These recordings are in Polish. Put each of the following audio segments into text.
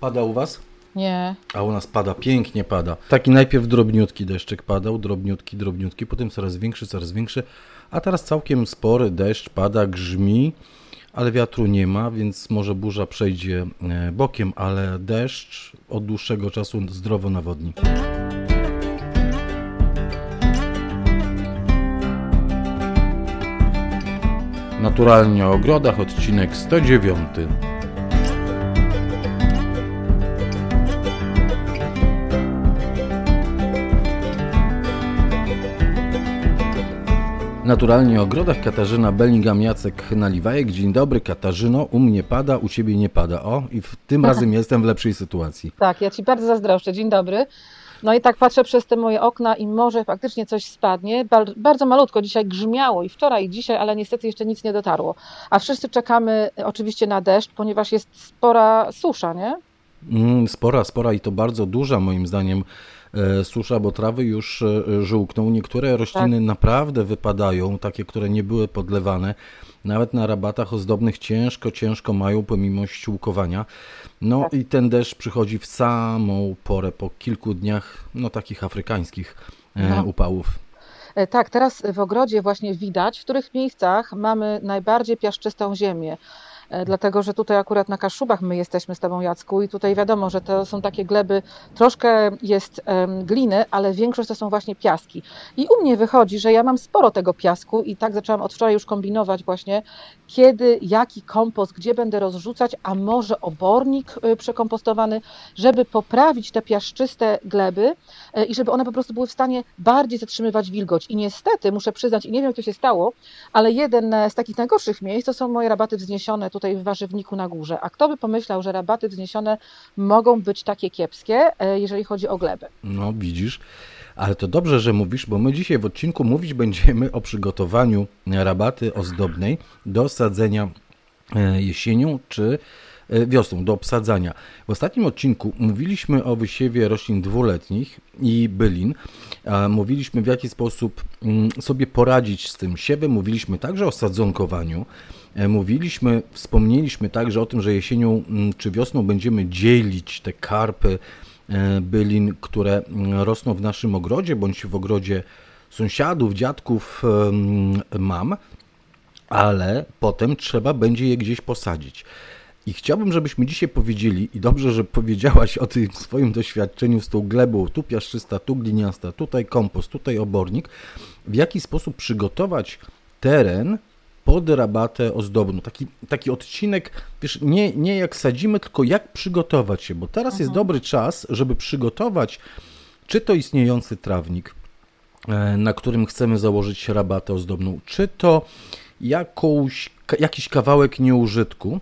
Pada u Was? Nie. A u nas pada, pięknie pada. Taki najpierw drobniutki deszczyk padał, drobniutki, drobniutki, potem coraz większy, coraz większy, a teraz całkiem spory deszcz pada, grzmi, ale wiatru nie ma, więc może burza przejdzie e, bokiem, ale deszcz od dłuższego czasu zdrowo nawodni. Naturalnie o ogrodach, odcinek 109. Naturalnie o ogrodach Katarzyna Bellingham, Jacek Naliwajek. Dzień dobry Katarzyno, u mnie pada, u Ciebie nie pada. O, i w tym razem jestem w lepszej sytuacji. Tak, ja Ci bardzo zazdroszczę. Dzień dobry. No i tak patrzę przez te moje okna i może faktycznie coś spadnie. Bardzo malutko dzisiaj grzmiało i wczoraj, i dzisiaj, ale niestety jeszcze nic nie dotarło. A wszyscy czekamy oczywiście na deszcz, ponieważ jest spora susza, nie? Mm, spora, spora i to bardzo duża moim zdaniem e, susza, bo trawy już e, żółkną. Niektóre rośliny tak. naprawdę wypadają, takie, które nie były podlewane. Nawet na rabatach ozdobnych ciężko, ciężko mają pomimo ściółkowania. No tak. i ten deszcz przychodzi w samą porę, po kilku dniach, no takich afrykańskich e, no. upałów. Tak, teraz w ogrodzie właśnie widać, w których miejscach mamy najbardziej piaszczystą ziemię. E, dlatego że tutaj akurat na Kaszubach my jesteśmy z Tobą, Jacku, i tutaj wiadomo, że to są takie gleby, troszkę jest gliny, ale większość to są właśnie piaski. I u mnie wychodzi, że ja mam sporo tego piasku i tak zaczęłam od wczoraj już kombinować właśnie, kiedy, jaki kompost, gdzie będę rozrzucać, a może obornik y, przekompostowany, żeby poprawić te piaszczyste gleby e, i żeby one po prostu były w stanie bardziej zatrzymywać wilgoć. I niestety, muszę przyznać, i nie wiem, to się stało, ale jeden z takich najgorszych miejsc to są moje rabaty wzniesione tutaj w warzywniku na górze. A kto by pomyślał, że rabaty wzniesione mogą być takie kiepskie, e, jeżeli chodzi o glebę? No, widzisz. Ale to dobrze, że mówisz, bo my dzisiaj w odcinku mówić będziemy o przygotowaniu rabaty ozdobnej do sadzenia e, jesienią czy e, wiosną, do obsadzania. W ostatnim odcinku mówiliśmy o wysiewie roślin dwuletnich i bylin. Mówiliśmy w jaki sposób mm, sobie poradzić z tym siewem. Mówiliśmy także o sadzonkowaniu. E, mówiliśmy, wspomnieliśmy także o tym, że jesienią mm, czy wiosną będziemy dzielić te karpy e, bylin, które mm, rosną w naszym ogrodzie bądź w ogrodzie sąsiadów, dziadków mam, ale potem trzeba będzie je gdzieś posadzić. I chciałbym, żebyśmy dzisiaj powiedzieli, i dobrze, że powiedziałaś o tym swoim doświadczeniu z tą glebą, tu piaszczysta, tu gliniasta, tutaj kompost, tutaj obornik, w jaki sposób przygotować teren pod rabatę ozdobną. Taki, taki odcinek, wiesz, nie, nie jak sadzimy, tylko jak przygotować się, bo teraz mhm. jest dobry czas, żeby przygotować czy to istniejący trawnik, e, na którym chcemy założyć rabatę ozdobną, czy to jakąś, jakiś kawałek nieużytku,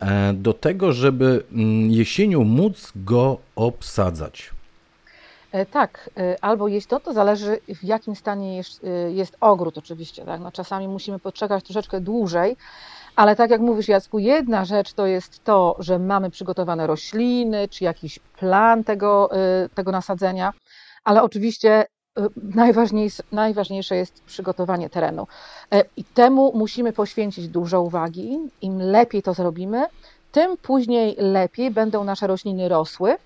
e, do tego, żeby mm, jesienią móc go obsadzać. E, tak, e, albo jeść to, to zależy w jakim stanie jest, e, jest ogród oczywiście. Tak? No, czasami musimy poczekać troszeczkę dłużej, ale tak jak mówisz Jacku, jedna rzecz to jest to, że mamy przygotowane rośliny, czy jakiś plan tego, tego nasadzenia, ale oczywiście najważniejsze, najważniejsze jest przygotowanie terenu. I temu musimy poświęcić dużo uwagi. Im lepiej to zrobimy, tym później lepiej będą nasze rośliny rosły,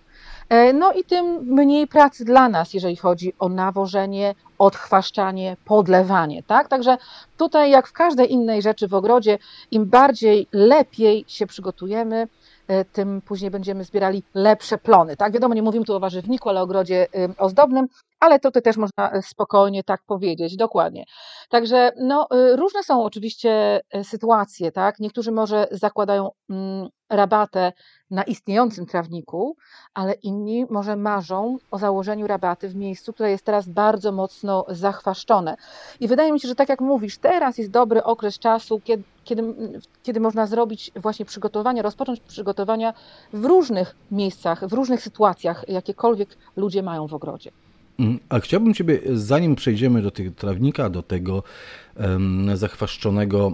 no i tym mniej pracy dla nas, jeżeli chodzi o nawożenie, odchwaszczanie, podlewanie. Tak? Także tutaj, jak w każdej innej rzeczy w ogrodzie, im bardziej lepiej się przygotujemy, e, tym później będziemy zbierali lepsze plony. Tak, wiadomo, nie mówimy tu o warzywniku, ale o ogrodzie ozdobnym, ale to też można e, spokojnie tak powiedzieć, dokładnie. Także no, różne są oczywiście sytuacje, tak? Niektórzy może zakładają mm, rabatę na istniejącym trawniku, ale inni może marzą o założeniu rabaty w miejscu, które jest teraz bardzo mocno zachwaszczone. I wydaje mi się, że tak jak mówisz, teraz jest dobry okres czasu, kiedy, kiedy, kiedy można zrobić właśnie przygotowania, rozpocząć przygotowania w różnych miejscach, w różnych sytuacjach, jakiekolwiek ludzie mają w ogrodzie. Mm, a chciałbym Ciebie, zanim przejdziemy do tego trawnika, do tego um, zachwaszczonego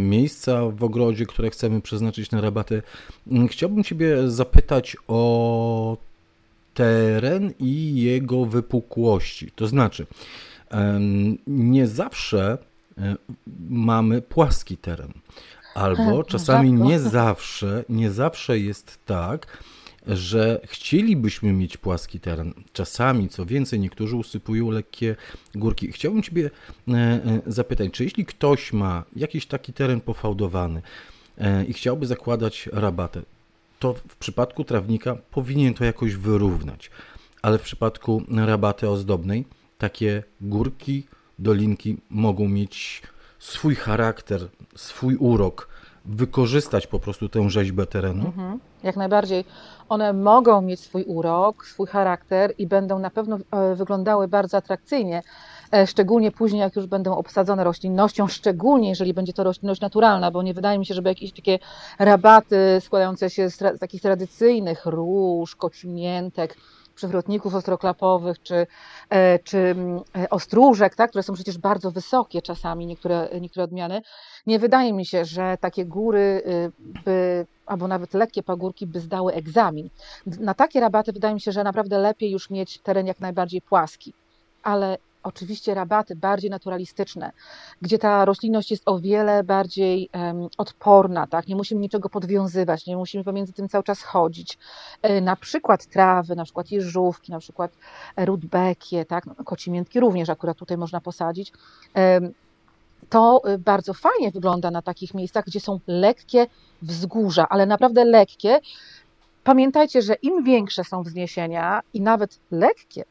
miejsca w ogrodzie, które chcemy przeznaczyć na rabaty, mm, chciałbym Ciebie zapytać o teren i jego wypukłości. To znaczy, um, nie zawsze e, mamy płaski teren, albo czasami nie zawsze, nie zawsze jest tak, że chcielibyśmy mieć płaski teren. Czasami, co więcej, niektórzy usypują lekkie górki. Chciałbym Ciebie e, e, zapytać, czy jeśli ktoś ma jakiś taki teren pofałdowany e, i chciałby zakładać rabatę, to w przypadku trawnika powinien to jakoś wyrównać. Ale w przypadku rabaty ozdobnej takie górki, dolinki mogą mieć swój charakter, swój urok, wykorzystać po prostu tę rzeźbę terenu? Mhm, jak najbardziej. One mogą mieć swój urok, swój charakter i będą na pewno e, wyglądały bardzo atrakcyjnie, e, szczególnie później, jak już będą obsadzone roślinnością, szczególnie jeżeli będzie to roślinność naturalna, bo nie wydaje mi się, żeby jakieś takie rabaty składające się z, z takich tradycyjnych róż, kocimiętek, przewrotników ostroklapowych czy, e, czy mm, ostróżek, tak, które są przecież bardzo wysokie czasami, niektóre, niektóre odmiany. Nie wydaje mi się, że takie góry y, by, albo nawet lekkie pagórki by zdały egzamin. Na takie rabaty wydaje mi się, że naprawdę lepiej już mieć teren jak najbardziej płaski. Ale oczywiście rabaty bardziej naturalistyczne, gdzie ta roślinność jest o wiele bardziej um, odporna, tak? nie musimy niczego podwiązywać, nie musimy pomiędzy tym cały czas chodzić. E, na przykład trawy, na przykład jeżówki, na przykład rudbekie, tak? no, kocimiętki również akurat tutaj można posadzić. To y, bardzo fajnie wygląda na takich miejscach, gdzie są lekkie wzgórza, ale naprawdę lekkie. Pamiętajcie, że im większe są wzniesienia i nawet lekkie,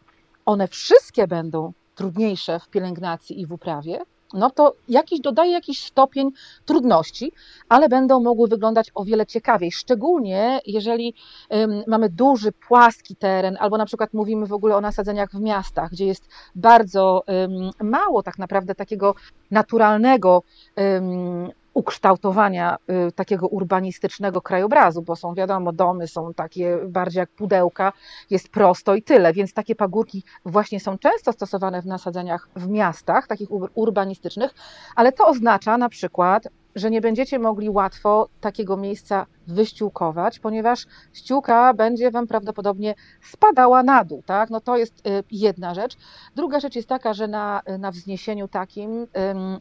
one wszystkie będą trudniejsze w pielęgnacji i w uprawie, no to jakiś, dodaje jakiś stopień trudności, ale będą mogły wyglądać o wiele ciekawiej, szczególnie jeżeli um, mamy duży, płaski teren, albo na przykład mówimy w ogóle o nasadzeniach w miastach, gdzie jest bardzo um, mało tak naprawdę takiego naturalnego um, ukształtowania y, takiego urbanistycznego krajobrazu, bo są wiadomo, domy są takie bardziej jak pudełka, jest prosto i tyle, więc takie pagórki właśnie są często stosowane w nasadzeniach w miastach, takich urbanistycznych, ale to oznacza na przykład, że nie będziecie mogli łatwo takiego miejsca wyściółkować, ponieważ ściółka będzie Wam prawdopodobnie spadała na dół, tak? No to jest y, jedna rzecz. Druga rzecz jest taka, że na, na wzniesieniu takim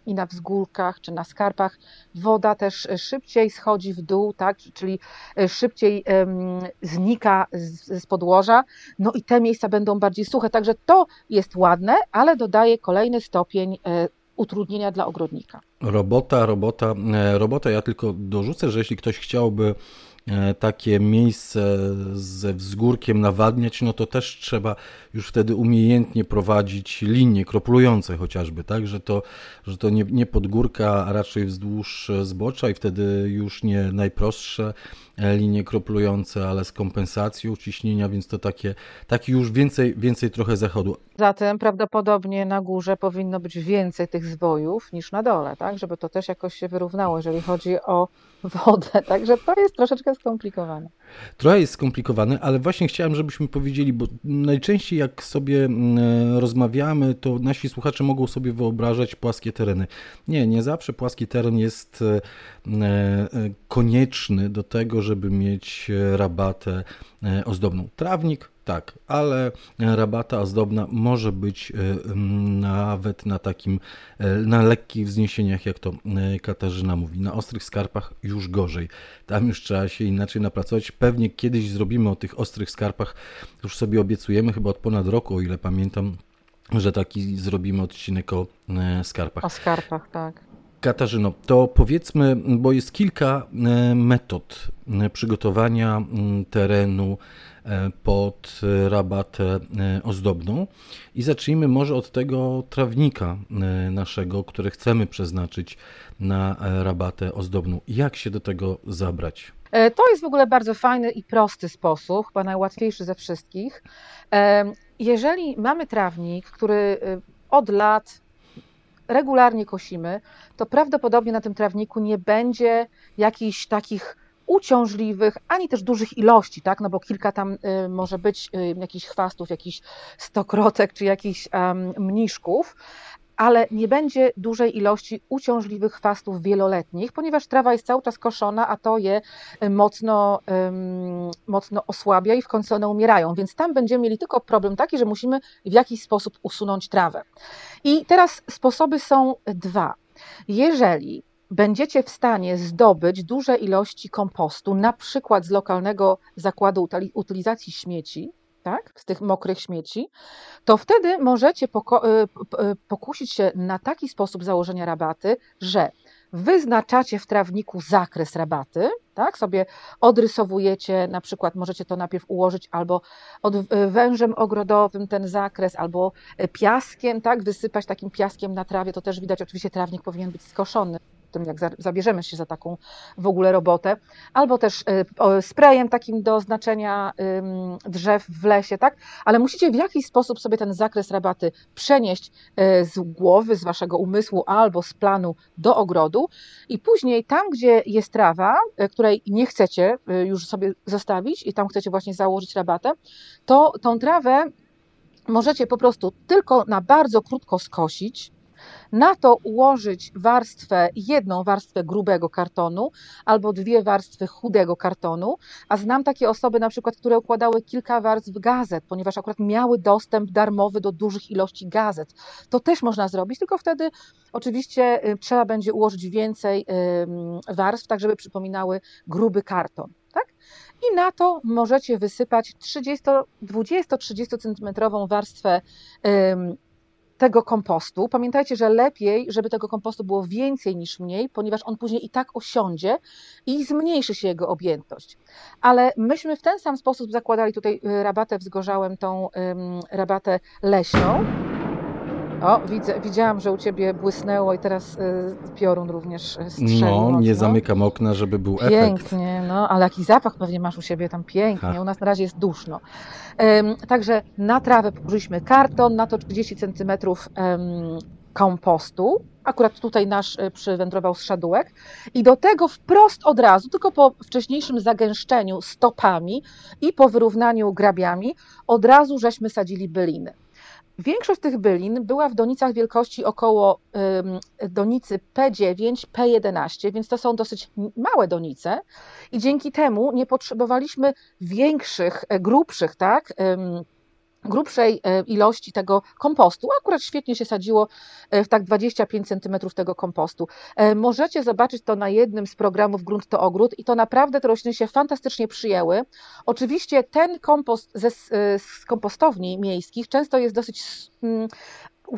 i na wzgórkach czy na skarpach woda też szybciej schodzi w dół, tak? Czyli y, szybciej znika z, z podłoża, no i te miejsca będą bardziej suche, także to jest ładne, ale dodaje kolejny stopień y, utrudnienia dla ogrodnika. Robota, robota, e, robota. Ja tylko dorzucę, że jeśli ktoś chciałby takie miejsce ze wzgórkiem nawadniać, no to też trzeba już wtedy umiejętnie prowadzić linie kroplujące chociażby, tak, że to, że to nie, nie pod górka, a raczej wzdłuż zbocza i wtedy już nie najprostsze E, linie kroplujące, ale z kompensacją ciśnienia, więc to takie, taki już więcej, więcej trochę zachodu. Zatem prawdopodobnie na górze powinno być więcej tych zwojów niż na dole, tak? Żeby to też jakoś się wyrównało, jeżeli chodzi o wodę. Także to jest troszeczkę skomplikowane. Trochę jest skomplikowane, ale właśnie chciałem, żebyśmy powiedzieli, bo najczęściej jak sobie mm, e, rozmawiamy, to nasi słuchacze mogą sobie wyobrażać płaskie tereny. Nie, nie zawsze płaski teren jest e, e, konieczny do tego, żeby mieć rabatę ozdobną. Trawnik tak, ale rabata ozdobna może być nawet na takim, na lekkich wzniesieniach, jak to Katarzyna mówi. Na ostrych skarpach już gorzej. Tam już trzeba się inaczej napracować. Pewnie kiedyś zrobimy o tych ostrych skarpach, już sobie obiecujemy, chyba od ponad roku, o ile pamiętam, że taki zrobimy odcinek o skarpach. O skarpach, tak. Katarzyno, to powiedzmy, bo jest kilka metod przygotowania terenu E, pod rabatę e, ozdobną. I zacznijmy może od tego trawnika e, naszego, który chcemy przeznaczyć na rabatę ozdobną. Jak się do tego zabrać? To jest w ogóle bardzo fajny i prosty sposób, chyba najłatwiejszy ze wszystkich. Jeżeli mamy trawnik, który od lat regularnie kosimy, to prawdopodobnie na tym trawniku nie będzie jakichś takich uciążliwych, ani też dużych ilości, tak? no bo kilka tam y, może być y, jakichś chwastów, jakichś stokrotek czy jakichś um, mniszków, ale nie będzie dużej ilości uciążliwych chwastów wieloletnich, ponieważ trawa jest cały czas koszona, a to je y, mocno, um, mocno osłabia i w końcu one umierają. Więc tam będziemy mieli tylko problem taki, że musimy w jakiś sposób usunąć trawę. I teraz sposoby są dwa. Jeżeli będziecie w stanie zdobyć duże ilości kompostu, na przykład z lokalnego zakładu utylizacji śmieci, tak, z tych mokrych śmieci, to wtedy możecie y, y, pokusić się na taki sposób założenia rabaty, że wyznaczacie w trawniku zakres rabaty, tak, sobie odrysowujecie, na przykład możecie to najpierw ułożyć albo od y, wężem ogrodowym ten zakres, albo piaskiem, tak, wysypać takim piaskiem na trawie, to też widać, oczywiście trawnik powinien być skoszony tym, jak zabierzemy się za taką w ogóle robotę, albo też y, sprayem takim do znaczenia drzew w lesie, tak? Ale musicie w jakiś sposób sobie ten zakres rabaty przenieść y, z głowy, z waszego umysłu albo z planu do ogrodu i później tam, gdzie jest trawa, y, której nie chcecie już sobie zostawić i tam chcecie właśnie założyć rabatę, to tą trawę możecie po prostu tylko na bardzo krótko skosić, na to ułożyć warstwę, jedną warstwę grubego kartonu albo dwie warstwy chudego kartonu, a znam takie osoby na przykład, które układały kilka warstw gazet, ponieważ akurat miały dostęp darmowy do dużych ilości gazet. To też można zrobić, tylko wtedy oczywiście y, trzeba będzie ułożyć więcej warstw, tak żeby przypominały gruby karton. Tak? I na to możecie wysypać 20-30 cm warstwę tego kompostu. Pamiętajcie, że lepiej, żeby tego kompostu było więcej niż mniej, ponieważ on później i tak osiądzie i zmniejszy się jego objętość. Ale myśmy w ten sam sposób zakładali tutaj y, rabatę wzgorzałem, tą rabatę leśną. O, widzę, widziałam, że u ciebie błysnęło i teraz y, piorun również y, strzelił. No, nie zamykam okna, żeby był pięknie, efekt. Pięknie, no, ale jaki zapach pewnie masz u siebie tam pięknie. Ha. U nas na razie jest duszno. także na trawę położyliśmy karton, na to 30 cm kompostu. Akurat tutaj nasz y, przywędrował z szadółek. I do tego wprost od razu, tylko po wcześniejszym zagęszczeniu stopami i po wyrównaniu grabiami, od razu żeśmy sadzili byliny. Większość tych bylin była w donicach wielkości około donicy P9, P11, więc to są dosyć małe donice. I dzięki temu nie potrzebowaliśmy większych, e, grubszych, tak, grubszej e, ilości tego kompostu. Akurat świetnie się sadziło e, w tak 25 cm tego kompostu. E, możecie zobaczyć to na jednym z programów Grunt to Ogród i to naprawdę te rośliny się fantastycznie przyjęły. Oczywiście ten kompost ze, z kompostowni miejskich często jest dosyć mm,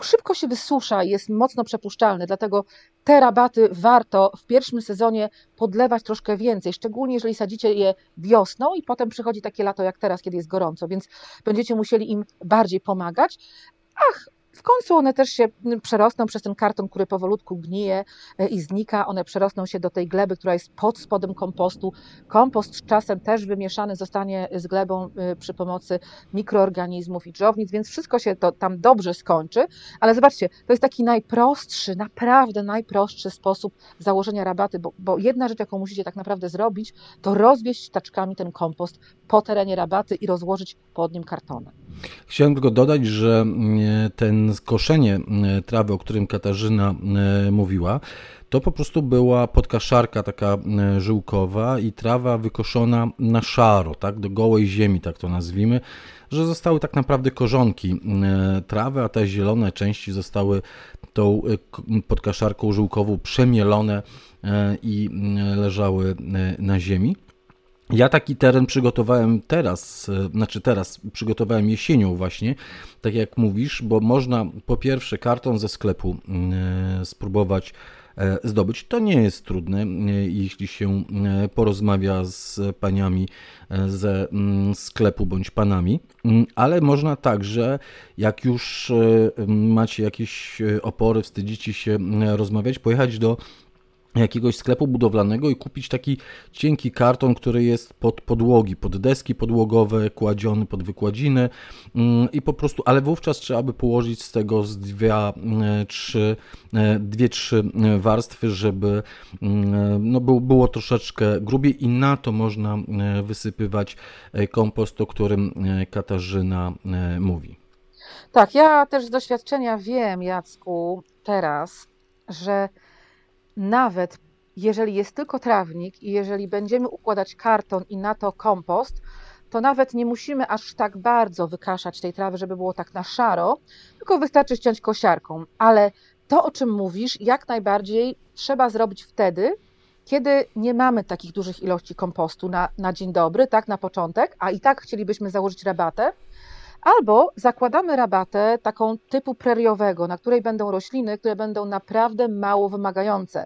szybko się wysusza, jest mocno przepuszczalny, dlatego te rabaty warto w pierwszym sezonie podlewać troszkę więcej, szczególnie jeżeli sadzicie je wiosną i potem przychodzi takie lato jak teraz, kiedy jest gorąco, więc będziecie musieli im bardziej pomagać. Ach, w końcu one też się przerosną przez ten karton, który powolutku gnije e, i znika. One przerosną się do tej gleby, która jest pod spodem kompostu. Kompost czasem też wymieszany zostanie z glebą e, przy pomocy mikroorganizmów i dżownic, więc wszystko się to tam dobrze skończy. Ale zobaczcie, to jest taki najprostszy, naprawdę najprostszy sposób założenia rabaty, bo, bo jedna rzecz, jaką musicie tak naprawdę zrobić, to rozwieść taczkami ten kompost po terenie rabaty i rozłożyć pod nim kartonem. Chciałem tylko dodać, że mm, ten koszenie mm, trawy, o którym Katarzyna mm, mówiła, to po prostu była podkaszarka taka żyłkowa i trawa wykoszona na szaro, tak, do gołej ziemi, tak to nazwijmy, że zostały tak naprawdę korzonki trawy, a te zielone części zostały tą e, podkaszarką żyłkową przemielone e, i leżały e, na ziemi. Ja taki teren przygotowałem teraz, e, znaczy teraz przygotowałem jesienią właśnie, tak jak mówisz, bo można po pierwsze karton ze sklepu e, spróbować e, zdobyć. To nie jest trudne, jeśli się porozmawia z paniami ze mm, sklepu bądź panami, mm, ale można także, jak już macie jakieś opory, wstydzicie się rozmawiać, pojechać do jakiegoś sklepu budowlanego i kupić taki cienki karton, który jest pod podłogi, pod deski podłogowe, kładziony pod wykładziny mm, i po prostu, ale wówczas trzeba by położyć z tego z dwie, mm, trzy, e, dwie, trzy warstwy, żeby mm, no, było troszeczkę grubiej i na to można e, wysypywać e, kompost, o którym Katarzyna mówi. Tak, ja też z doświadczenia wiem, Jacku, teraz, że nawet jeżeli jest tylko trawnik i jeżeli będziemy układać karton i na to kompost, to nawet nie musimy aż tak bardzo wykaszać tej trawy, żeby było tak na szaro, tylko wystarczy ściąć kosiarką. Ale to, o czym mówisz, jak najbardziej trzeba zrobić wtedy, kiedy nie mamy takich dużych ilości kompostu na, na dzień dobry, tak na początek, a i tak chcielibyśmy założyć rabatę, albo zakładamy rabatę taką typu preriowego, na której będą rośliny, które będą naprawdę mało wymagające.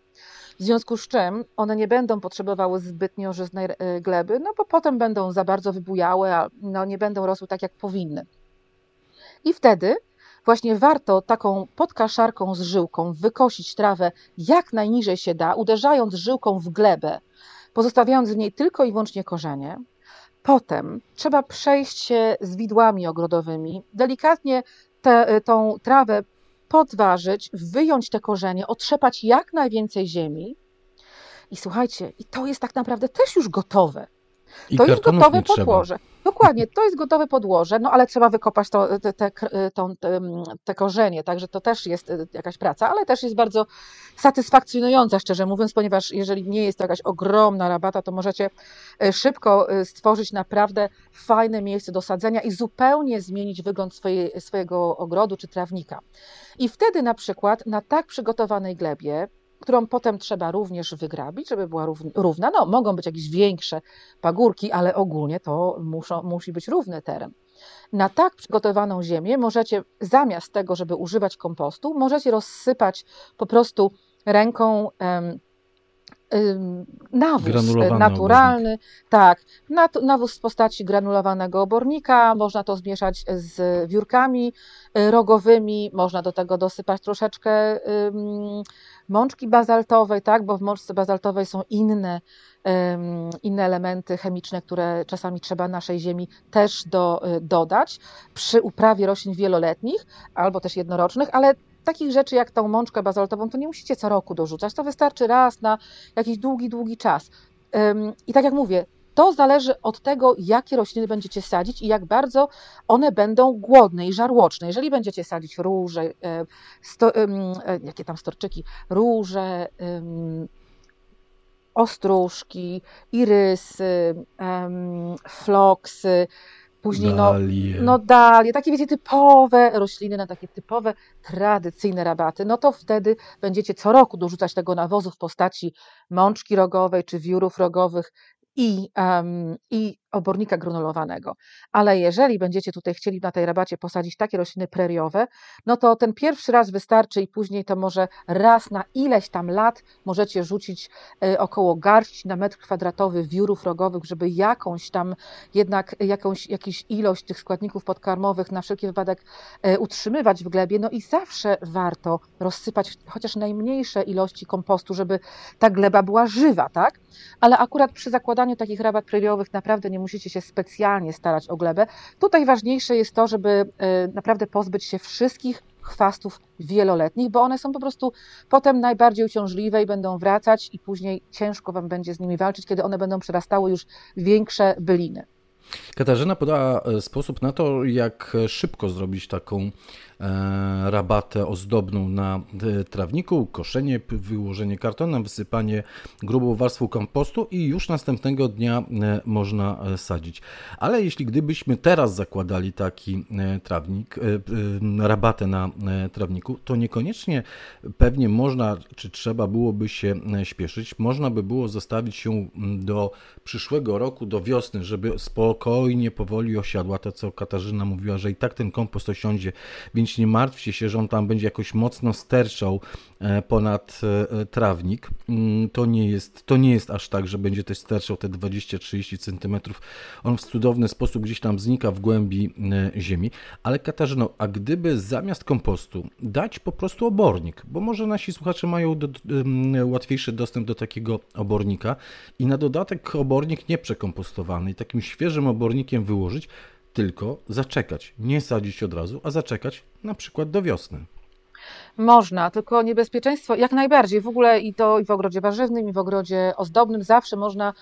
W związku z czym one nie będą potrzebowały zbytnio żyznej e, gleby, no bo potem będą za bardzo wybujałe, a no nie będą rosły tak jak powinny. I wtedy właśnie warto taką podkaszarką z żyłką wykosić trawę jak najniżej się da, uderzając żyłką w glebę, pozostawiając w niej tylko i wyłącznie korzenie. Potem trzeba przejść się z widłami ogrodowymi, delikatnie tę tą trawę podważyć, wyjąć te korzenie, otrzepać jak najwięcej ziemi. I słuchajcie, i to jest tak naprawdę też już gotowe. I to jest gotowe podłoże. Trzeba. Dokładnie, to jest gotowe podłoże, no ale trzeba wykopać to, te, te, te, te, korzenie, także to też jest y, jakaś praca, ale też jest bardzo satysfakcjonująca, szczerze mówiąc, ponieważ jeżeli nie jest to jakaś ogromna rabata, to możecie y, szybko y, stworzyć naprawdę fajne miejsce do sadzenia i zupełnie zmienić wygląd swojej, swojego ogrodu czy trawnika. I wtedy na przykład na tak przygotowanej glebie którą potem trzeba również wygrabić, żeby była równa. No, mogą być jakieś większe pagórki, ale ogólnie to muszą, musi być równy teren. Na tak przygotowaną ziemię możecie, zamiast tego, żeby używać kompostu, możecie rozsypać po prostu ręką um, nawóz naturalny, obornik. tak, nawóz w postaci granulowanego obornika, można to zmieszać z wiórkami y, rogowymi, można do tego dosypać troszeczkę mączki bazaltowej, tak, bo w mączce bazaltowej są inne, inne elementy chemiczne, które czasami trzeba naszej ziemi też do, y, dodać przy uprawie roślin wieloletnich albo też jednorocznych, ale takich rzeczy jak tą mączkę bazaltową to nie musicie co roku dorzucać, to wystarczy raz na jakiś długi, długi czas. I tak jak mówię, to zależy od tego, jakie rośliny będziecie sadzić i jak bardzo one będą głodne i żarłoczne. Jeżeli będziecie sadzić róże, sto, e, jakie tam storczyki, róże, ostróżki, irysy, floksy, Później dalie. No, no dalie, takie wiecie, typowe rośliny na takie typowe, tradycyjne rabaty, no to wtedy będziecie co roku dorzucać tego nawozu w postaci mączki rogowej czy wiórów rogowych i, um, i obornika granulowanego. Ale jeżeli będziecie tutaj chcieli na tej rabacie posadzić takie rośliny preriowe, no to ten pierwszy raz wystarczy i później to może raz na ileś tam lat możecie rzucić e, około garści na metr kwadratowy wiórów rogowych, żeby jakąś tam jednak jakąś jakąś ilość tych składników podkarmowych na wszelki wypadek e, utrzymywać w glebie. No i zawsze warto rozsypać chociaż najmniejsze ilości kompostu, żeby ta gleba była żywa, tak? Ale akurat przy zakładaniu takich rabat preriowych naprawdę nie musicie się specjalnie starać o glebę. Tutaj ważniejsze jest to, żeby e, naprawdę pozbyć się wszystkich chwastów wieloletnich, bo one są po prostu potem najbardziej uciążliwe i będą wracać i później ciężko Wam będzie z nimi walczyć, kiedy one będą przerastały już większe byliny. Katarzyna podała e, sposób na to, jak szybko zrobić taką E, rabatę ozdobną na e, trawniku, koszenie, wyłożenie kartonem, wysypanie grubą warstwą kompostu i już następnego dnia można sadzić. Ale jeśli gdybyśmy teraz zakładali taki trawnik, rabatę na trawniku, to niekoniecznie pewnie można, czy trzeba byłoby się śpieszyć. Można by było zostawić się do przyszłego roku, do wiosny, żeby spokojnie, powoli osiadła to, co Katarzyna mówiła, że i tak ten kompost osiądzie, więc nie martwcie się, że on tam będzie jakoś mocno sterczał e, ponad e, trawnik. Mm, to nie jest, to nie jest aż tak, że będzie też sterczał te 20-30 cm. On w cudowny sposób gdzieś tam znika w głębi e, ziemi. Ale Katarzyno, a gdyby zamiast kompostu dać po prostu obornik, bo może nasi słuchacze mają do, łatwiejszy dostęp do takiego obornika i na dodatek obornik nieprzekompostowany i takim świeżym obornikiem wyłożyć, tylko zaczekać. Nie sadzić od razu, a zaczekać na przykład do wiosny. Można, tylko niebezpieczeństwo jak najbardziej. W ogóle i to i w ogrodzie warzywnym, i w ogrodzie ozdobnym zawsze można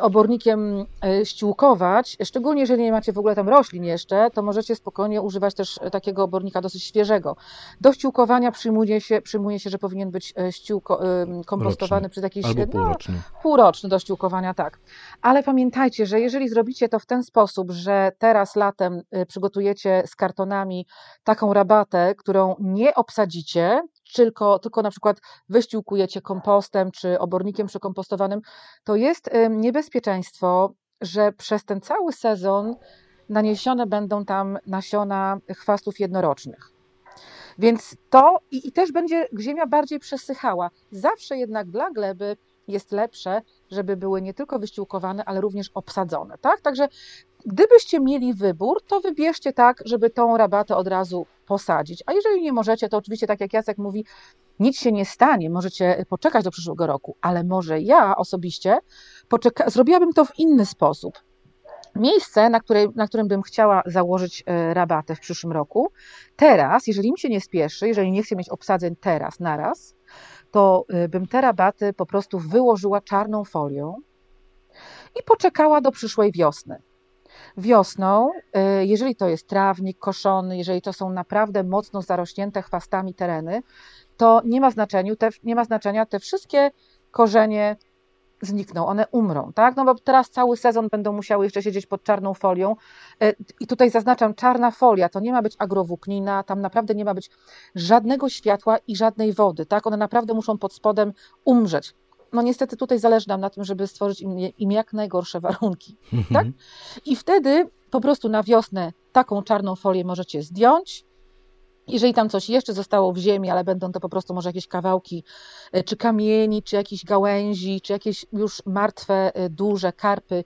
obornikiem y, ściółkować, szczególnie jeżeli nie macie w ogóle tam roślin jeszcze, to możecie spokojnie używać też takiego obornika dosyć świeżego. Do ściółkowania przyjmuje się, przyjmuje się że powinien być y, ściółko, kompostowany przez jakiś Albo półroczny. No, półroczny do ściółkowania, tak. Ale pamiętajcie, że jeżeli zrobicie to w ten sposób, że teraz latem przygotujecie z kartonami taką rabatę, którą nie obsadzicie, tylko, tylko na przykład wyściółkujecie kompostem czy obornikiem przekompostowanym, to jest niebezpieczeństwo, że przez ten cały sezon naniesione będą tam nasiona chwastów jednorocznych. Więc to i, i, też będzie ziemia bardziej przesychała. Zawsze jednak dla gleby jest lepsze, żeby były nie tylko wyściółkowane, ale również obsadzone. Tak? Także gdybyście mieli wybór, to wybierzcie tak, żeby tą rabatę od razu posadzić. A jeżeli nie możecie, to oczywiście, tak jak Jacek mówi, nic się nie stanie, możecie poczekać do przyszłego roku, ale może ja osobiście poczeka- zrobiłabym to w inny sposób. Miejsce, na, której, na którym bym chciała założyć e, rabatę w przyszłym roku, teraz, jeżeli mi się nie spieszy, jeżeli nie chcę mieć obsadzeń teraz, naraz, to e, bym te rabaty po prostu wyłożyła czarną folią i poczekała do przyszłej wiosny. Wiosną, e, jeżeli to jest trawnik koszony, jeżeli to są naprawdę mocno zarośnięte chwastami tereny, to nie ma, znaczenia, te, nie ma znaczenia te wszystkie korzenie znikną, one umrą, tak? No bo teraz cały sezon będą musiały jeszcze siedzieć pod czarną folią. E, I tutaj zaznaczam, czarna folia to nie ma być agrowłóknina, tam naprawdę nie ma być żadnego światła i żadnej wody, tak? One naprawdę muszą pod spodem umrzeć. No niestety tutaj zależy nam na tym, żeby stworzyć im, im jak najgorsze warunki, mhm. tak? I wtedy po prostu na wiosnę taką czarną folię możecie zdjąć, jeżeli tam coś jeszcze zostało w ziemi, ale będą to po prostu może jakieś kawałki, e, czy kamieni, czy jakieś gałęzi, czy jakieś już martwe, e, duże karpy,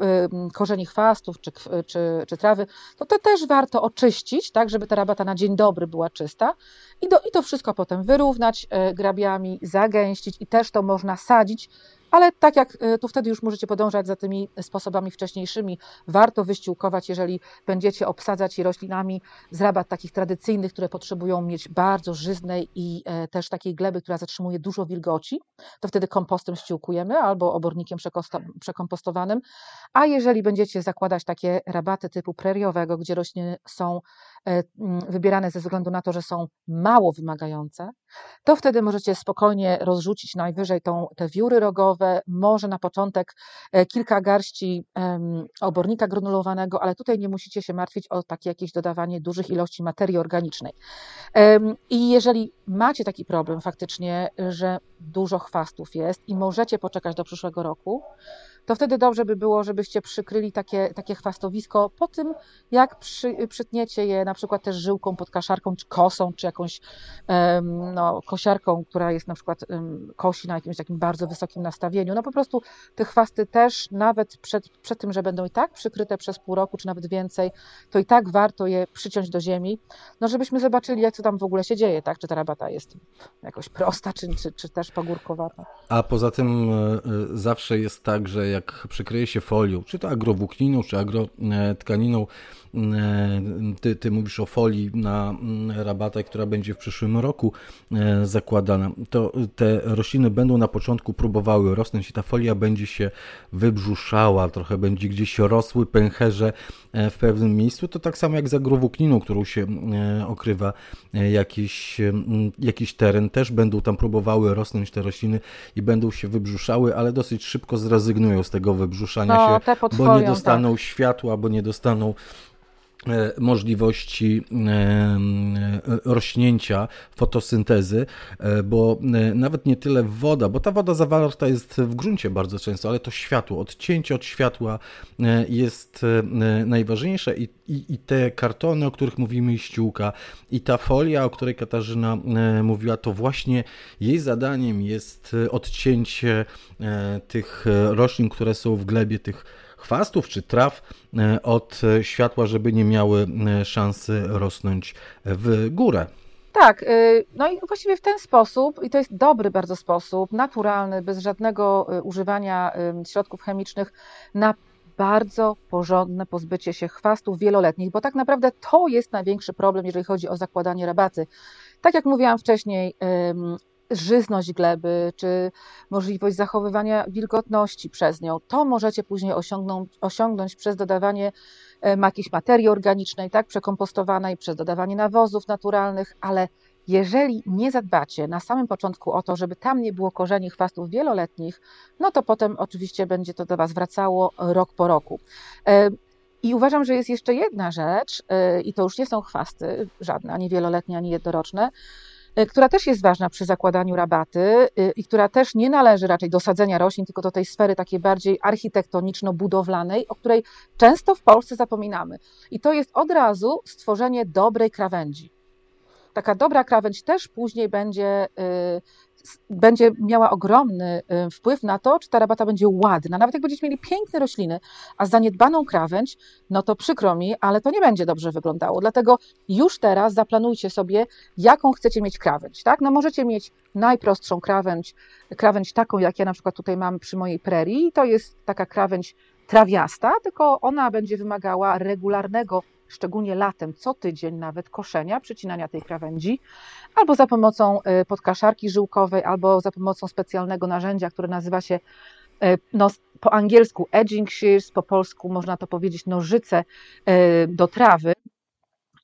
e, korzeni chwastów, czy, czy, czy trawy, to też warto oczyścić, tak, żeby ta rabata na dzień dobry była czysta. I, do, i to wszystko potem wyrównać grabiami, zagęścić i też to można sadzić ale tak jak e, tu wtedy już możecie podążać za tymi sposobami wcześniejszymi, warto wyściółkować, jeżeli będziecie obsadzać je roślinami z rabat takich tradycyjnych, które potrzebują mieć bardzo żyznej i e, też takiej gleby, która zatrzymuje dużo wilgoci, to wtedy kompostem ściółkujemy albo obornikiem przekompostowanym, a jeżeli będziecie zakładać takie rabaty typu preriowego, gdzie rośliny są wybierane ze względu na to, że są mało wymagające, to wtedy możecie spokojnie rozrzucić najwyżej tą, te wióry rogowe, może na początek e, kilka garści obornika granulowanego, ale tutaj nie musicie się martwić o takie jakieś dodawanie dużych ilości materii organicznej. I jeżeli macie taki problem faktycznie, że dużo chwastów jest i możecie poczekać do przyszłego roku, to wtedy dobrze by było, żebyście przykryli takie, takie chwastowisko po tym, jak przy, przytniecie je na przykład też żyłką pod kaszarką, czy kosą, czy jakąś um, no, kosiarką, która jest na przykład um, kosi na jakimś takim bardzo wysokim nastawieniu. No po prostu te chwasty też, nawet przed, przed tym, że będą i tak przykryte przez pół roku, czy nawet więcej, to i tak warto je przyciąć do ziemi, no żebyśmy zobaczyli, jak to tam w ogóle się dzieje, tak? Czy ta rabata jest jakoś prosta, czy, czy, czy też pagórkowata. A poza tym e, e, zawsze jest tak, że jak przykryje się folią, czy to agrowłókniną, czy agrotkaniną, e, ty, ty mówisz o folii na mm, rabatę, która będzie w przyszłym roku e, zakładana, to te rośliny będą na początku próbowały rosnąć i ta folia będzie się wybrzuszała, trochę będzie gdzieś rosły pęcherze e, w pewnym miejscu. To tak samo jak z agrowłókniną, którą się okrywa jakiś, jakiś teren, też będą tam próbowały rosnąć te rośliny i będą się wybrzuszały, ale dosyć szybko zrezygnują z tego wybrzuszania no, się, bo nie dostaną tak. światła, bo nie dostaną e, możliwości e, e, rośnięcia, fotosyntezy, bo nawet nie tyle woda, bo ta woda zawarta jest w gruncie bardzo często, ale to światło, odcięcie od światła jest najważniejsze i, i, i te kartony, o których mówimy, i ściółka, i ta folia, o której Katarzyna mówiła, to właśnie jej zadaniem jest odcięcie tych roślin, które są w glebie, tych chwastów czy traw e, od światła, żeby nie miały e, szansy rosnąć w górę. Tak, no i właściwie w ten sposób, i to jest dobry bardzo sposób, naturalny, bez żadnego używania środków chemicznych, na bardzo porządne pozbycie się chwastów wieloletnich, bo tak naprawdę to jest największy problem, jeżeli chodzi o zakładanie rabaty. Tak jak mówiłam wcześniej, żyzność gleby, czy możliwość zachowywania wilgotności przez nią. To możecie później osiągnąć, osiągnąć przez dodawanie jakiejś materii organicznej, tak, przekompostowanej, przez dodawanie nawozów naturalnych, ale jeżeli nie zadbacie na samym początku o to, żeby tam nie było korzeni chwastów wieloletnich, no to potem oczywiście będzie to do Was wracało rok po roku. I uważam, że jest jeszcze jedna rzecz, i to już nie są chwasty, żadne, ani wieloletnie, ani jednoroczne, która też jest ważna przy zakładaniu rabaty y, i która też nie należy raczej do sadzenia roślin, tylko do tej sfery takiej bardziej architektoniczno-budowlanej, o której często w Polsce zapominamy. I to jest od razu stworzenie dobrej krawędzi. Taka dobra krawędź też później będzie będzie miała ogromny y, wpływ na to, czy ta rabata będzie ładna. Nawet jak będziecie mieli piękne rośliny, a zaniedbaną krawędź, no to przykro mi, ale to nie będzie dobrze wyglądało. Dlatego już teraz zaplanujcie sobie, jaką chcecie mieć krawędź. Tak? No możecie mieć najprostszą krawędź, krawędź taką, jak ja na przykład tutaj mam przy mojej prerii. To jest taka krawędź trawiasta, tylko ona będzie wymagała regularnego szczególnie latem, co tydzień nawet koszenia, przycinania tej krawędzi, albo za pomocą y, podkaszarki żyłkowej, albo za pomocą specjalnego narzędzia, które nazywa się y, no, po angielsku edging shears, po polsku można to powiedzieć nożyce y, do trawy,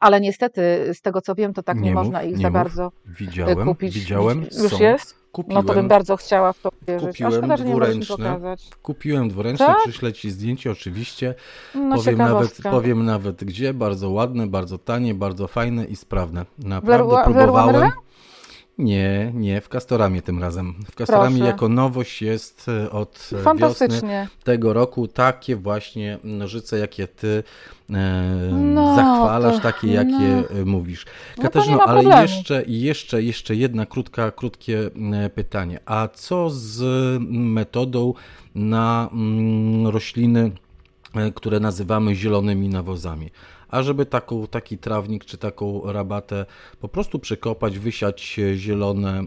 ale niestety z tego co wiem, to tak nie, nie można ich nie za mów. bardzo widziałem, kupić. Widziałem, już są. jest? Kupiłem, no to bym bardzo chciała w to wierzyć. Kupiłem szkoda, że dwuręczne. Kupiłem dwuręczne, tak? przyślę Ci zdjęcie oczywiście. No, powiem, nawet, powiem nawet gdzie, bardzo ładne, bardzo tanie, bardzo fajne i sprawne. Naprawdę próbowałem. Nie, nie, w Castoramie tym razem. W Castoramie Proszę. jako nowość jest e, od e, wiosny tego roku takie właśnie nożyce, jakie ty e, no, zachwalasz, to, takie jakie no. mówisz. No Katarzyno, no ale jeszcze, jeszcze, jeszcze jedna krótka, krótkie pytanie. A co z metodą na mm, rośliny, które nazywamy zielonymi nawozami? A żeby taką, taki trawnik czy taką rabatę po prostu przekopać, wysiać zielone e,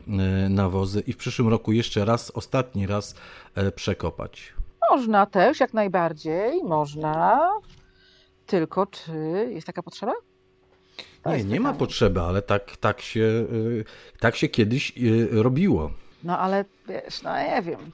nawozy i w przyszłym roku jeszcze raz, ostatni raz e, przekopać. Można też, jak najbardziej, można. Tylko czy jest taka potrzeba? To nie, nie ma potrzeby, ale tak, tak, się, e, tak się kiedyś robiło. No ale wiesz, no nie wiem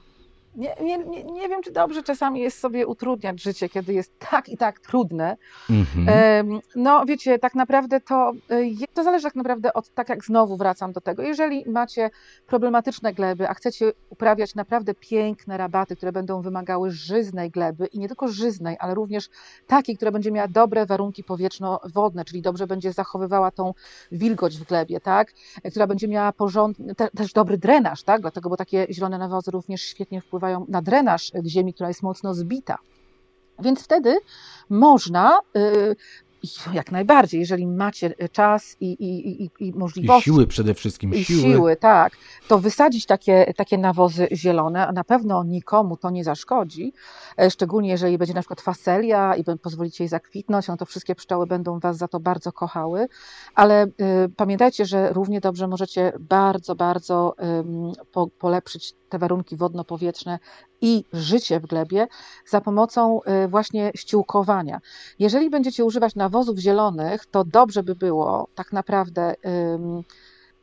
nie, nie, nie, nie wiem, czy dobrze czasami jest sobie utrudniać życie, kiedy jest tak i tak trudne. Mm-hmm. No, wiecie, tak naprawdę to, e, to zależy tak naprawdę od, tak jak znowu wracam do tego, jeżeli macie problematyczne gleby, a chcecie uprawiać naprawdę piękne rabaty, które będą wymagały żyznej gleby i nie tylko żyznej, ale również takiej, która będzie miała dobre warunki powietrzno-wodne, czyli dobrze będzie zachowywała tą wilgoć w glebie, tak? Która będzie miała porządny, te, też dobry drenaż, tak? Dlatego, bo takie zielone nawozy również świetnie wpływają wpływają na drenaż ziemi, która jest mocno zbita. Więc wtedy można y, jak najbardziej, jeżeli macie czas i, i, i, i możliwości. I siły przede wszystkim. I siły. siły, tak. To wysadzić takie, takie nawozy zielone, a na pewno nikomu to nie zaszkodzi. E, szczególnie jeżeli będzie na przykład faselia i pozwolicie jej zakwitnąć, no to wszystkie pszczoły będą Was za to bardzo kochały. Ale y, pamiętajcie, że równie dobrze możecie bardzo, bardzo y, po, polepszyć te warunki wodno-powietrzne i życie w glebie za pomocą y, właśnie ściółkowania. Jeżeli będziecie używać nawozów zielonych, to dobrze by było tak naprawdę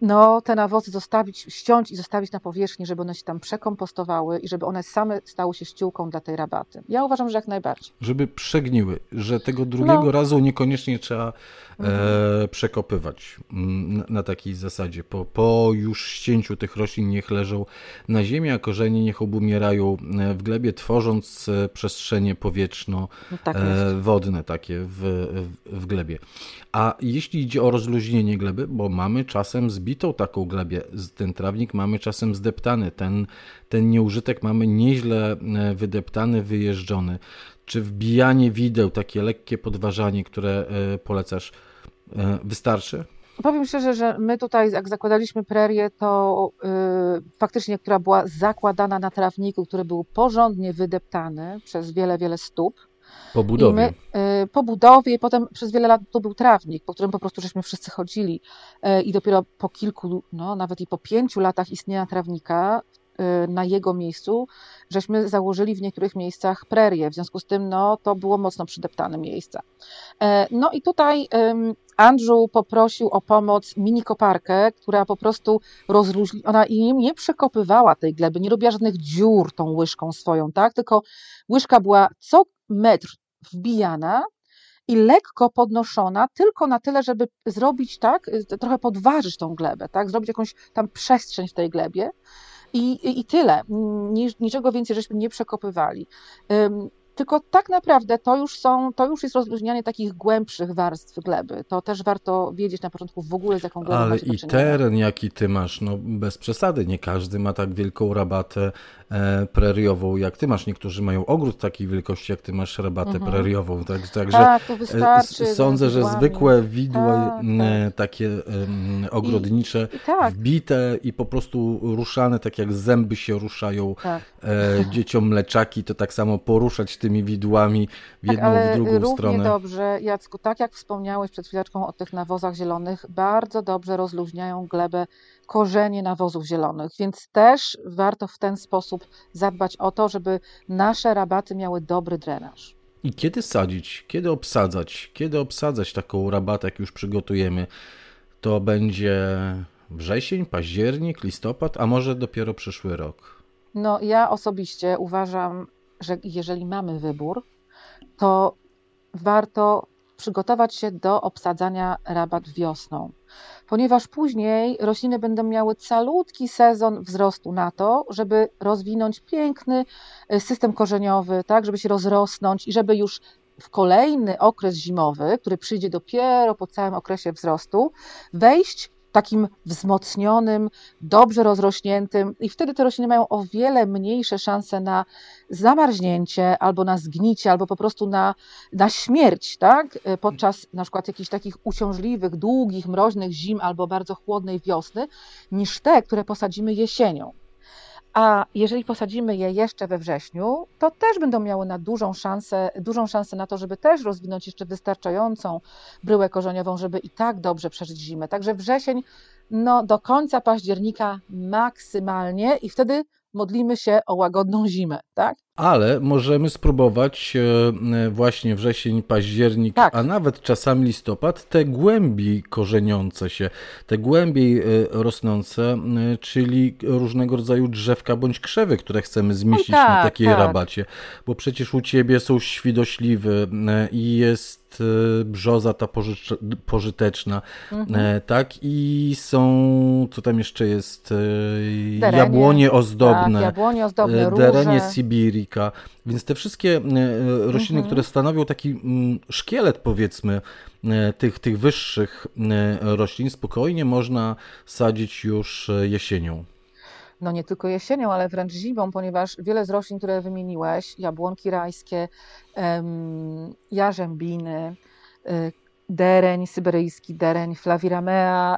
no, te nawozy zostawić, ściąć i zostawić na powierzchni, żeby one się tam przekompostowały i żeby one same stały się ściółką dla tej rabaty. Ja uważam, że jak najbardziej. Żeby przegniły, że tego drugiego no. razu niekoniecznie trzeba e, przekopywać mm, na, takiej zasadzie. Po, po już ścięciu tych roślin niech leżą na ziemi, a korzenie niech obumierają e, w glebie, tworząc e, przestrzenie powietrzno-wodne no tak takie w, w, w glebie. A jeśli idzie o rozluźnienie gleby, bo mamy czasem zbitą taką glebę, ten trawnik mamy czasem zdeptany, ten, ten nieużytek mamy nieźle e, wydeptany, wyjeżdżony. Czy wbijanie wideł, takie lekkie podważanie, które polecasz, E, wystarczy? Powiem szczerze, że my tutaj, jak zakładaliśmy prerię, to yy, faktycznie, która była zakładana na trawniku, który był porządnie wydeptany przez wiele, wiele stóp. Po budowie. My, yy, po budowie, potem przez wiele lat to był trawnik, po którym po prostu żeśmy wszyscy chodzili. Yy, I dopiero po kilku, no nawet i po pięciu latach istnienia trawnika, na jego miejscu, żeśmy założyli w niektórych miejscach prerię. W związku z tym no, to było mocno przydeptane miejsca. No i tutaj Andrew poprosił o pomoc mini koparkę, która po prostu rozluźniła, ona nie przekopywała tej gleby, nie robiła żadnych dziur tą łyżką swoją, tak? Tylko łyżka była co metr wbijana i lekko podnoszona tylko na tyle, żeby zrobić tak, trochę podważyć tą glebę, tak? Zrobić jakąś tam przestrzeń w tej glebie. I, i, i tyle. Niczego więcej żeśmy nie przekopywali. Tylko tak naprawdę to już są, to już jest rozluźnianie takich głębszych warstw gleby. To też warto wiedzieć na początku w ogóle z jaką glebą Ale i teren jaki ty masz, no bez przesady, nie każdy ma tak wielką rabatę e, preriową jak ty masz. Niektórzy mają ogród takiej wielkości jak ty masz rabatę mhm. preriową. Tak, także tak, to wystarczy. Sądzę, że zwykłe widła tak, tak. takie ogrodnicze, I, i tak. wbite i po prostu ruszane tak jak zęby się ruszają tak. e, dzieciom mleczaki, to tak samo poruszać tymi widłami w tak, jedną, tak, w drugą równie stronę. dobrze, Jacku, tak jak wspomniałeś przed chwileczką o tych nawozach zielonych, bardzo dobrze rozluźniają glebę korzenie nawozów zielonych, więc też warto w ten sposób zadbać o to, żeby nasze rabaty miały dobry drenaż. I kiedy sadzić? Kiedy obsadzać? Kiedy obsadzać taką rabatę, jak już przygotujemy? To będzie wrzesień, październik, listopad, a może dopiero przyszły rok? No, ja osobiście uważam, że jeżeli mamy wybór, to warto przygotować się do obsadzania rabat wiosną, ponieważ później rośliny będą miały calutki sezon wzrostu na to, żeby rozwinąć piękny e, system korzeniowy, tak, żeby się rozrosnąć i żeby już w kolejny okres zimowy, który przyjdzie dopiero po całym okresie wzrostu, wejść takim wzmocnionym, dobrze rozrośniętym i wtedy te rośliny mają o wiele mniejsze szanse na zamarznięcie, albo na zgnicie, albo po prostu na, na śmierć, tak? Podczas na przykład jakichś takich uciążliwych, długich, mroźnych zim albo bardzo chłodnej wiosny, niż te, które posadzimy jesienią. A jeżeli posadzimy je jeszcze we wrześniu, to też będą miały na dużą szansę, dużą szansę na to, żeby też rozwinąć jeszcze wystarczającą bryłę korzeniową, żeby i tak dobrze przeżyć zimę. Także wrzesień no, do końca października maksymalnie i wtedy modlimy się o łagodną zimę, tak? Ale możemy spróbować e, właśnie wrzesień, październik, tak. a nawet czasami listopad, te głębi korzeniące się, te głębiej e, rosnące, e, czyli różnego rodzaju drzewka bądź krzewy, które chcemy zmieścić tak, na takiej tak. rabacie. Bo przecież u ciebie są świdośliwe i jest brzoza ta pożyteczna, mhm. tak? I są, co tam jeszcze jest? Derenie, jabłonie ozdobne. Tak, jabłonie ozdobne, derenie róże. Więc te wszystkie e, rośliny, mhm. które stanowią taki mm, szkielet, powiedzmy, e, tych, tych wyższych e, roślin, spokojnie można sadzić już jesienią. No nie tylko jesienią, ale wręcz zimą, ponieważ wiele z roślin, które wymieniłeś, jabłonki rajskie, jarzębiny, dereń syberyjski, dereń flaviramea,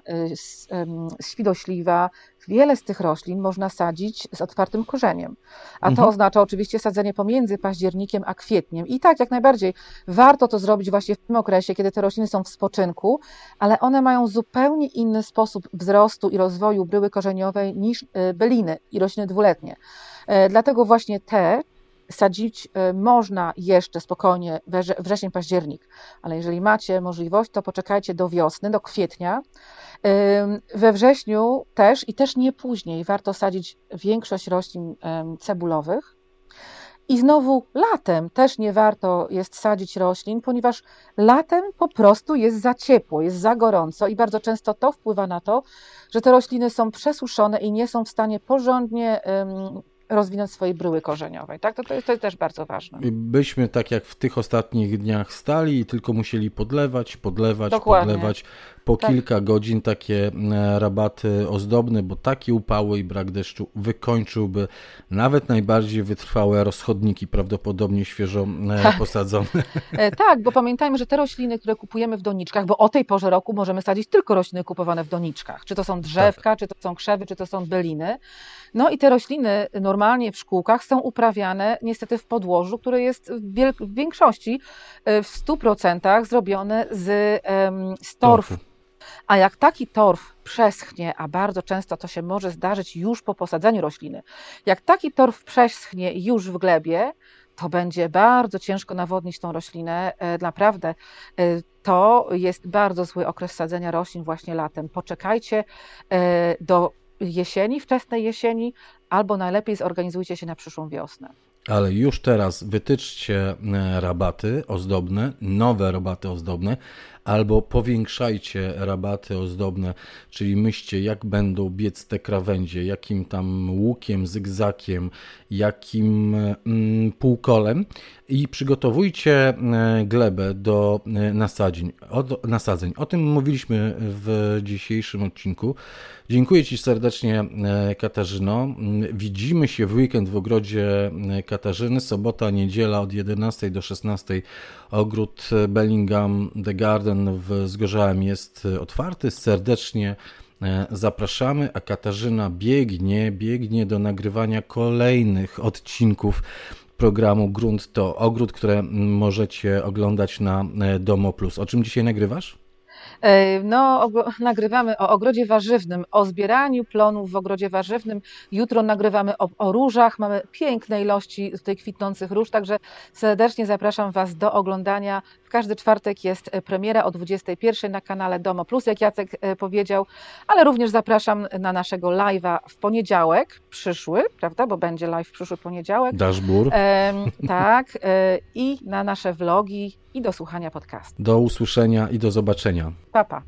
świdośliwa, Wiele z tych roślin można sadzić z otwartym korzeniem, a to mhm. oznacza oczywiście sadzenie pomiędzy październikiem a kwietniem. I tak, jak najbardziej, warto to zrobić właśnie w tym okresie, kiedy te rośliny są w spoczynku, ale one mają zupełnie inny sposób wzrostu i rozwoju bryły korzeniowej niż y, byliny i rośliny dwuletnie. E, dlatego właśnie te sadzić y, można jeszcze spokojnie wrzesień, październik, ale jeżeli macie możliwość, to poczekajcie do wiosny, do kwietnia, we wrześniu też i też nie później warto sadzić większość roślin cebulowych. I znowu latem też nie warto jest sadzić roślin, ponieważ latem po prostu jest za ciepło, jest za gorąco i bardzo często to wpływa na to, że te rośliny są przesuszone i nie są w stanie porządnie rozwinąć swojej bryły korzeniowej. Tak? To, to, jest, to jest też bardzo ważne. Byśmy tak jak w tych ostatnich dniach stali i tylko musieli podlewać, podlewać, Dokładnie. podlewać. Po tak. kilka godzin takie e, rabaty ozdobne, bo takie upały i brak deszczu wykończyłby nawet najbardziej wytrwałe rozchodniki, prawdopodobnie świeżo e, tak. posadzone. E, tak, bo pamiętajmy, że te rośliny, które kupujemy w doniczkach, bo o tej porze roku możemy sadzić tylko rośliny kupowane w doniczkach. Czy to są drzewka, tak. czy to są krzewy, czy to są byliny. No i te rośliny normalnie w szkółkach są uprawiane niestety w podłożu, które jest w, większości, w 100% zrobione z, z torfu. A jak taki torf przeschnie, a bardzo często to się może zdarzyć już po posadzeniu rośliny, jak taki torf przeschnie już w glebie, to będzie bardzo ciężko nawodnić tą roślinę. E, naprawdę e, to jest bardzo zły okres sadzenia roślin właśnie latem. Poczekajcie e, do jesieni, wczesnej jesieni, albo najlepiej zorganizujcie się na przyszłą wiosnę. Ale już teraz wytyczcie rabaty ozdobne, nowe rabaty ozdobne, albo powiększajcie rabaty ozdobne, czyli myślcie, jak będą biec te krawędzie, jakim tam łukiem, zygzakiem, jakim mm, półkolem, i przygotowujcie e, glebę do e, nasadzeń. O, nasadzeń. o tym mówiliśmy w dzisiejszym odcinku. Dziękuję Ci serdecznie, e, Katarzyno. Widzimy się w weekend w ogrodzie Katarzyny. Sobota, niedziela od 11 do 16. Ogród Bellingham The Garden w Zgorzałem jest otwarty. Serdecznie zapraszamy, a Katarzyna biegnie, biegnie do nagrywania kolejnych odcinków programu Grunt to Ogród, które możecie oglądać na e, Domo Plus. O czym dzisiaj nagrywasz? E, no, nagrywamy o ogrodzie warzywnym, o zbieraniu plonów w ogrodzie warzywnym. Jutro nagrywamy o, o różach. Mamy piękne ilości tutaj kwitnących róż, także serdecznie zapraszam Was do oglądania. Każdy czwartek jest e, premiera o 21 na kanale Domo Plus, jak Jacek e, powiedział, ale również zapraszam na naszego live'a w poniedziałek, przyszły, prawda, bo będzie live w przyszły poniedziałek. Daszbur. E, tak, e, i na nasze vlogi i do słuchania podcastu. Do usłyszenia i do zobaczenia. Papa.